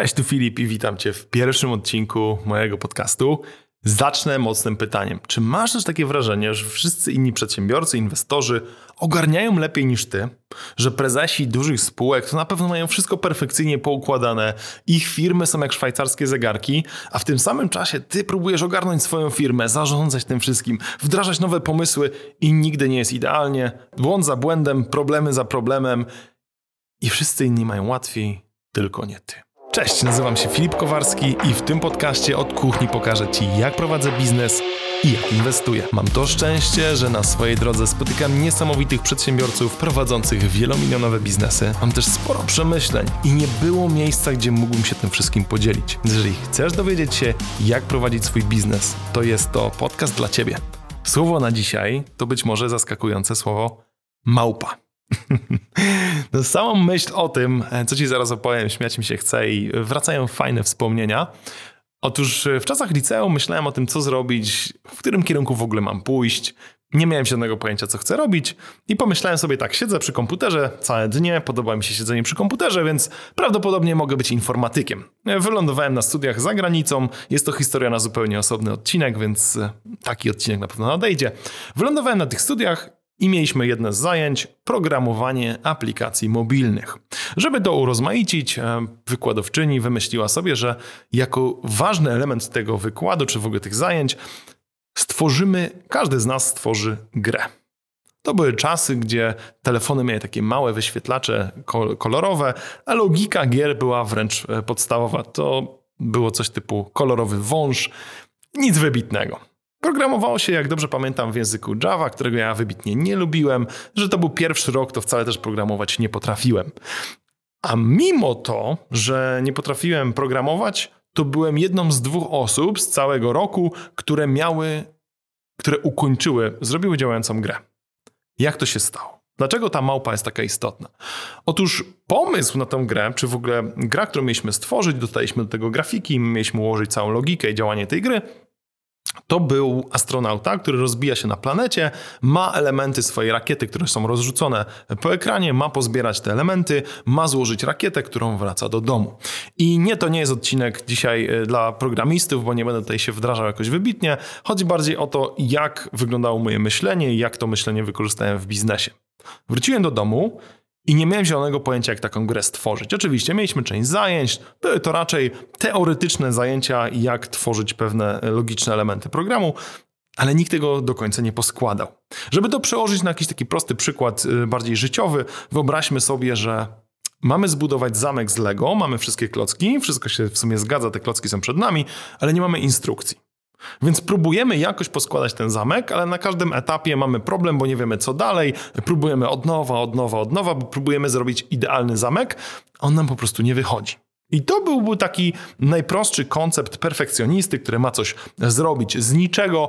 Cześć, tu Filip i witam Cię w pierwszym odcinku mojego podcastu. Zacznę mocnym pytaniem. Czy masz też takie wrażenie, że wszyscy inni przedsiębiorcy, inwestorzy ogarniają lepiej niż ty? Że prezesi dużych spółek to na pewno mają wszystko perfekcyjnie poukładane, ich firmy są jak szwajcarskie zegarki, a w tym samym czasie ty próbujesz ogarnąć swoją firmę, zarządzać tym wszystkim, wdrażać nowe pomysły i nigdy nie jest idealnie. Błąd za błędem, problemy za problemem i wszyscy inni mają łatwiej, tylko nie ty. Cześć, nazywam się Filip Kowarski i w tym podcaście od kuchni pokażę Ci, jak prowadzę biznes i jak inwestuję. Mam to szczęście, że na swojej drodze spotykam niesamowitych przedsiębiorców prowadzących wielomilionowe biznesy. Mam też sporo przemyśleń i nie było miejsca, gdzie mógłbym się tym wszystkim podzielić. Jeżeli chcesz dowiedzieć się, jak prowadzić swój biznes, to jest to podcast dla Ciebie. Słowo na dzisiaj to być może zaskakujące słowo małpa. No, samą myśl o tym, co ci zaraz opowiem, śmiać mi się chce i wracają fajne wspomnienia. Otóż w czasach liceum myślałem o tym, co zrobić, w którym kierunku w ogóle mam pójść. Nie miałem żadnego pojęcia, co chcę robić i pomyślałem sobie tak, siedzę przy komputerze całe dnie, podoba mi się siedzenie przy komputerze, więc prawdopodobnie mogę być informatykiem. Wylądowałem na studiach za granicą, jest to historia na zupełnie osobny odcinek, więc taki odcinek na pewno nadejdzie. Wylądowałem na tych studiach i mieliśmy jedne z zajęć programowanie aplikacji mobilnych. Żeby to urozmaicić, e, wykładowczyni wymyśliła sobie, że jako ważny element tego wykładu, czy w ogóle tych zajęć, stworzymy, każdy z nas stworzy grę. To były czasy, gdzie telefony miały takie małe wyświetlacze kolorowe, a logika gier była wręcz e, podstawowa. To było coś typu kolorowy wąż, nic wybitnego. Programowało się, jak dobrze pamiętam, w języku Java, którego ja wybitnie nie lubiłem, że to był pierwszy rok, to wcale też programować nie potrafiłem. A mimo to, że nie potrafiłem programować, to byłem jedną z dwóch osób z całego roku, które miały, które ukończyły, zrobiły działającą grę. Jak to się stało? Dlaczego ta małpa jest taka istotna? Otóż pomysł na tę grę, czy w ogóle gra, którą mieliśmy stworzyć, dostaliśmy do tego grafiki, mieliśmy ułożyć całą logikę i działanie tej gry, to był astronauta, który rozbija się na planecie, ma elementy swojej rakiety, które są rozrzucone po ekranie, ma pozbierać te elementy, ma złożyć rakietę, którą wraca do domu. I nie, to nie jest odcinek dzisiaj e, dla programistów, bo nie będę tutaj się wdrażał jakoś wybitnie. Chodzi bardziej o to, jak wyglądało moje myślenie i jak to myślenie wykorzystałem w biznesie. Wróciłem do domu i nie miałem zielonego pojęcia, jak taką grę stworzyć. Oczywiście mieliśmy część zajęć, były to raczej teoretyczne zajęcia, jak tworzyć pewne logiczne elementy programu, ale nikt tego do końca nie poskładał. Żeby to przełożyć na jakiś taki prosty przykład, y, bardziej życiowy, wyobraźmy sobie, że mamy zbudować zamek z Lego, mamy wszystkie klocki, wszystko się w sumie zgadza, te klocki są przed nami, ale nie mamy instrukcji. Więc próbujemy jakoś poskładać ten zamek, ale na każdym etapie mamy problem, bo nie wiemy co dalej. Próbujemy od nowa, od nowa, od nowa, bo próbujemy zrobić idealny zamek, a on nam po prostu nie wychodzi. I to byłby taki najprostszy koncept perfekcjonisty, który ma coś zrobić z niczego,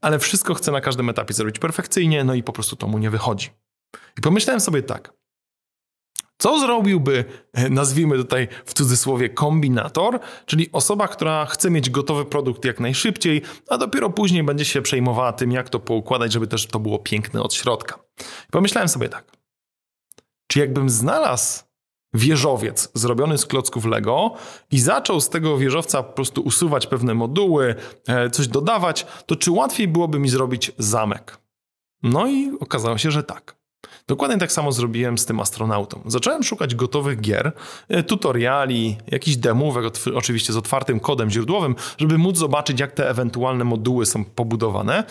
ale wszystko chce na każdym etapie zrobić perfekcyjnie, no i po prostu to mu nie wychodzi. I pomyślałem sobie tak. Co zrobiłby, e, nazwijmy tutaj w cudzysłowie, kombinator, czyli osoba, która chce mieć gotowy produkt jak najszybciej, a dopiero później będzie się przejmowała tym, jak to poukładać, żeby też to było piękne od środka. Pomyślałem sobie tak. Czy jakbym znalazł wieżowiec zrobiony z klocków Lego i zaczął z tego wieżowca po prostu usuwać pewne moduły, e, coś dodawać, to czy łatwiej byłoby mi zrobić zamek? No i okazało się, że tak. Dokładnie tak samo zrobiłem z tym astronautą. Zacząłem szukać gotowych gier, e, tutoriali, jakichś demówek, oczywiście z otwartym kodem źródłowym, żeby móc zobaczyć, jak te ewentualne moduły są pobudowane.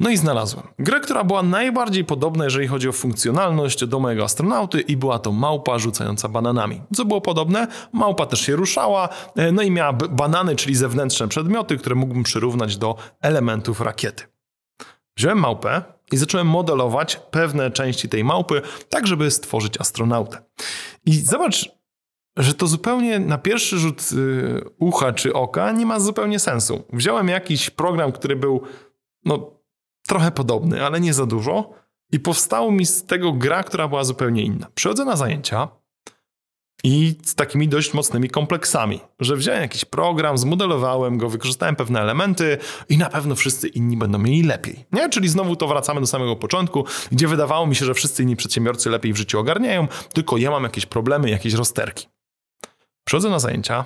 No i znalazłem grę, która była najbardziej podobna, jeżeli chodzi o funkcjonalność do mojego astronauty i była to małpa rzucająca bananami. Co było podobne? Małpa też się ruszała, e, no i miała banany, czyli zewnętrzne przedmioty, które mógłbym przyrównać do elementów rakiety. Wziąłem małpę, i zacząłem modelować pewne części tej małpy, tak żeby stworzyć astronautę. I zobacz, że to zupełnie na pierwszy rzut y, ucha czy oka nie ma zupełnie sensu. Wziąłem jakiś program, który był no, trochę podobny, ale nie za dużo, i powstało mi z tego gra, która była zupełnie inna. Przychodzę na zajęcia, i z takimi dość mocnymi kompleksami, że wziąłem jakiś program, zmodelowałem go, wykorzystałem pewne elementy i na pewno wszyscy inni będą mieli lepiej. Nie? Czyli znowu to wracamy do samego początku, gdzie wydawało mi się, że wszyscy inni przedsiębiorcy lepiej w życiu ogarniają, tylko ja mam jakieś problemy, jakieś rozterki. Przychodzę na zajęcia,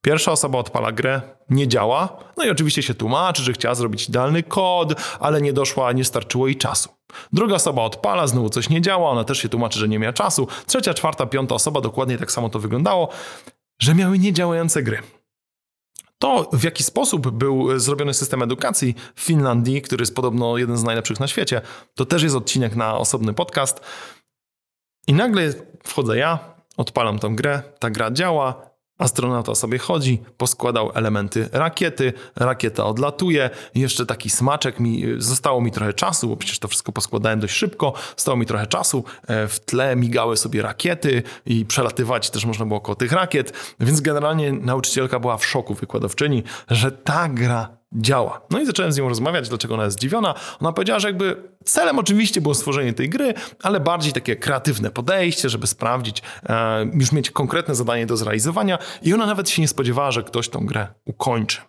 Pierwsza osoba odpala grę, nie działa, no i oczywiście się tłumaczy, że chciała zrobić idealny kod, ale nie doszła, nie starczyło jej czasu. Druga osoba odpala, znowu coś nie działa, ona też się tłumaczy, że nie miała czasu. Trzecia, czwarta, piąta osoba, dokładnie tak samo to wyglądało, że miały niedziałające gry. To, w jaki sposób był zrobiony system edukacji w Finlandii, który jest podobno jeden z najlepszych na świecie, to też jest odcinek na osobny podcast. I nagle wchodzę ja, odpalam tą grę, ta gra działa, Astronauta sobie chodzi, poskładał elementy rakiety, rakieta odlatuje, jeszcze taki smaczek mi, zostało mi trochę czasu, bo przecież to wszystko poskładałem dość szybko, zostało mi trochę czasu, e, w tle migały sobie rakiety i przelatywać też można było koło tych rakiet, więc generalnie nauczycielka była w szoku, wykładowczyni, że ta gra działa. No i zacząłem z nią rozmawiać, dlaczego ona jest zdziwiona. Ona powiedziała, że jakby celem oczywiście było stworzenie tej gry, ale bardziej takie kreatywne podejście, żeby sprawdzić, e, już mieć konkretne zadanie do zrealizowania i ona nawet się nie spodziewała, że ktoś tą grę ukończy.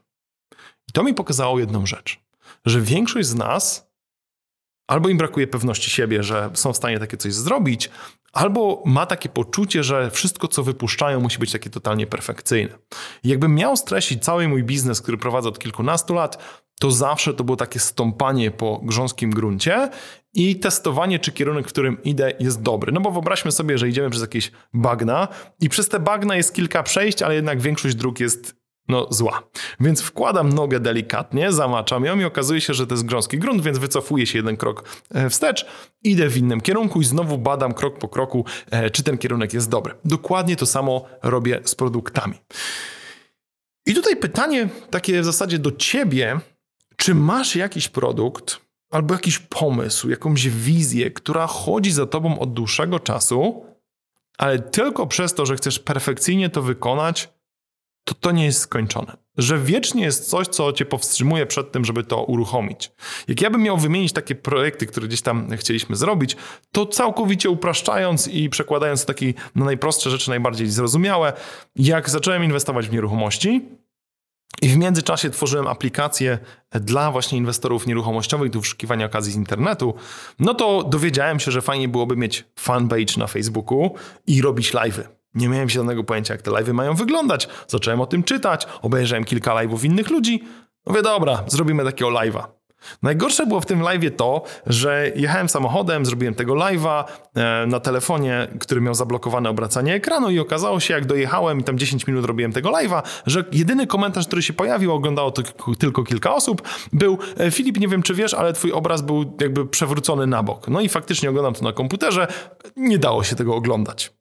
I to mi pokazało jedną rzecz, że większość z nas albo im brakuje pewności siebie, że są w stanie takie coś zrobić, albo ma takie poczucie, że wszystko, co wypuszczają, musi być takie totalnie perfekcyjne. I jakbym miał streścić cały mój biznes, który prowadzę od kilkunastu lat, to zawsze to było takie stąpanie po grząskim gruncie i testowanie, czy kierunek, w którym idę, jest dobry. No bo wyobraźmy sobie, że idziemy przez jakieś bagna i przez te bagna jest kilka przejść, ale jednak większość dróg jest no zła. Więc wkładam nogę delikatnie, zamaczam ją i okazuje się, że to jest grząski grunt, więc wycofuję się jeden krok e, wstecz, idę w innym kierunku i znowu badam krok po kroku, e, czy ten kierunek jest dobry. Dokładnie to samo robię z produktami. I tutaj pytanie takie w zasadzie do ciebie, czy masz jakiś produkt albo jakiś pomysł, jakąś wizję, która chodzi za tobą od dłuższego czasu, ale tylko przez to, że chcesz perfekcyjnie to wykonać, to to nie jest skończone. Że wiecznie jest coś, co cię powstrzymuje przed tym, żeby to uruchomić. Jak ja bym miał wymienić takie projekty, które gdzieś tam chcieliśmy zrobić, to całkowicie upraszczając i przekładając taki na najprostsze rzeczy, najbardziej zrozumiałe, jak zacząłem inwestować w nieruchomości, i w międzyczasie tworzyłem aplikację dla właśnie inwestorów nieruchomościowych do wyszukiwania okazji z internetu, no to dowiedziałem się, że fajnie byłoby mieć fanpage na Facebooku i robić live'y. Nie miałem żadnego pojęcia, jak te live'y mają wyglądać. Zacząłem o tym czytać, obejrzałem kilka live'ów innych ludzi. Mówię, dobra, zrobimy takiego live'a. Najgorsze było w tym live to, że jechałem samochodem, zrobiłem tego live'a e, na telefonie, który miał zablokowane obracanie ekranu i okazało się, jak dojechałem i tam 10 minut robiłem tego live'a, że jedyny komentarz, który się pojawił, oglądało to tylko kilka osób, był e, Filip, nie wiem czy wiesz, ale twój obraz był jakby przewrócony na bok. No i faktycznie oglądam to na komputerze, nie dało się tego oglądać.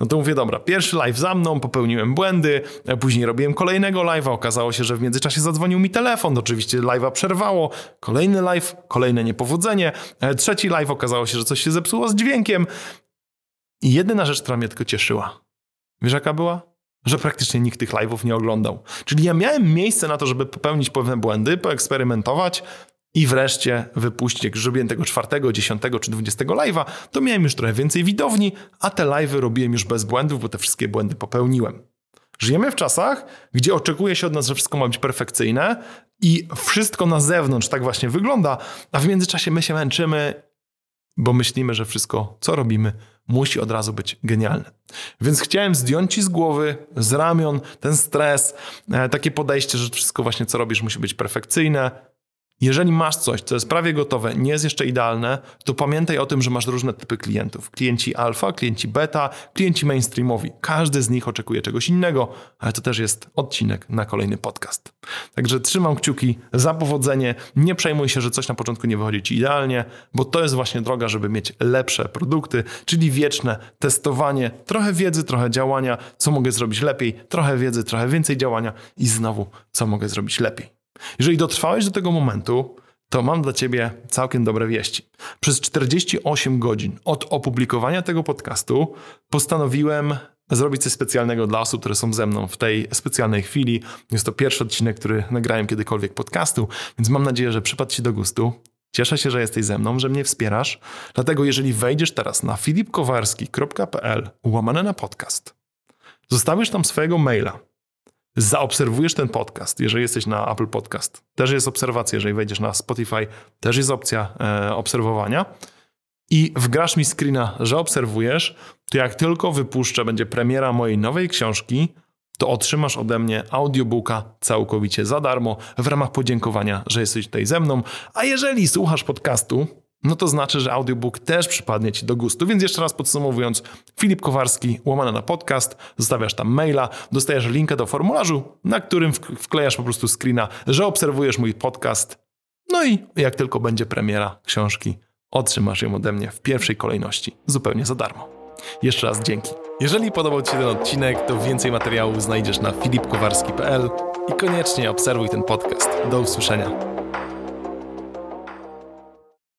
No to mówię, dobra, pierwszy live za mną, popełniłem błędy, później robiłem kolejnego live'a, okazało się, że w międzyczasie zadzwonił mi telefon, oczywiście live'a przerwało, kolejny live, kolejne niepowodzenie, e, trzeci live, okazało się, że coś się zepsuło z dźwiękiem. I jedyna rzecz, która mnie tylko cieszyła, wiesz jaka była? Że praktycznie nikt tych live'ów nie oglądał. Czyli ja miałem miejsce na to, żeby popełnić pewne błędy, poeksperymentować, i wreszcie już robiłem tego czwartego, dziesiątego czy dwudziestego live'a, to miałem już trochę więcej widowni, a te live'y robiłem już bez błędów, bo te wszystkie błędy popełniłem. Żyjemy w czasach, gdzie oczekuje się od nas, że wszystko ma być perfekcyjne i wszystko na zewnątrz tak właśnie wygląda, a w międzyczasie my się męczymy, bo myślimy, że wszystko, co robimy, musi od razu być genialne. Więc chciałem zdjąć ci z głowy, z ramion ten stres, e, takie podejście, że wszystko właśnie, co robisz, musi być perfekcyjne, jeżeli masz coś, co jest prawie gotowe, nie jest jeszcze idealne, to pamiętaj o tym, że masz różne typy klientów. Klienci alfa, klienci beta, klienci mainstreamowi. Każdy z nich oczekuje czegoś innego, ale to też jest odcinek na kolejny podcast. Także trzymam kciuki za powodzenie. Nie przejmuj się, że coś na początku nie wychodzi ci idealnie, bo to jest właśnie droga, żeby mieć lepsze produkty, czyli wieczne testowanie, trochę wiedzy, trochę działania, co mogę zrobić lepiej, trochę wiedzy, trochę więcej działania i znowu, co mogę zrobić lepiej. Jeżeli dotrwałeś do tego momentu, to mam dla Ciebie całkiem dobre wieści. Przez 48 godzin od opublikowania tego podcastu postanowiłem zrobić coś specjalnego dla osób, które są ze mną w tej specjalnej chwili. Jest to pierwszy odcinek, który nagrałem kiedykolwiek podcastu, więc mam nadzieję, że przypadł Ci do gustu. Cieszę się, że jesteś ze mną, że mnie wspierasz. Dlatego jeżeli wejdziesz teraz na filipkowarski.pl łamane na podcast, zostawisz tam swojego maila, zaobserwujesz ten podcast, jeżeli jesteś na Apple Podcast, też jest obserwacja, jeżeli wejdziesz na Spotify, też jest opcja e, obserwowania. i wgrasz mi screena, że obserwujesz, to jak tylko wypuszczę, będzie premiera mojej nowej książki, to otrzymasz ode mnie audiobooka całkowicie za darmo w ramach podziękowania, że jesteś tutaj ze mną. A jeżeli słuchasz podcastu, no to znaczy, że audiobook też przypadnie Ci do gustu. Więc jeszcze raz podsumowując, Filip Kowarski, łamana na podcast, zostawiasz tam maila, dostajesz linkę do formularzu, na którym wklejasz po prostu screena, że obserwujesz mój podcast. No i jak tylko będzie premiera książki, otrzymasz ją ode mnie w pierwszej kolejności, zupełnie za darmo. Jeszcze raz dzięki. Jeżeli podobał Ci się ten odcinek, to więcej materiałów znajdziesz na filipkowarski.pl i koniecznie obserwuj ten podcast. Do usłyszenia.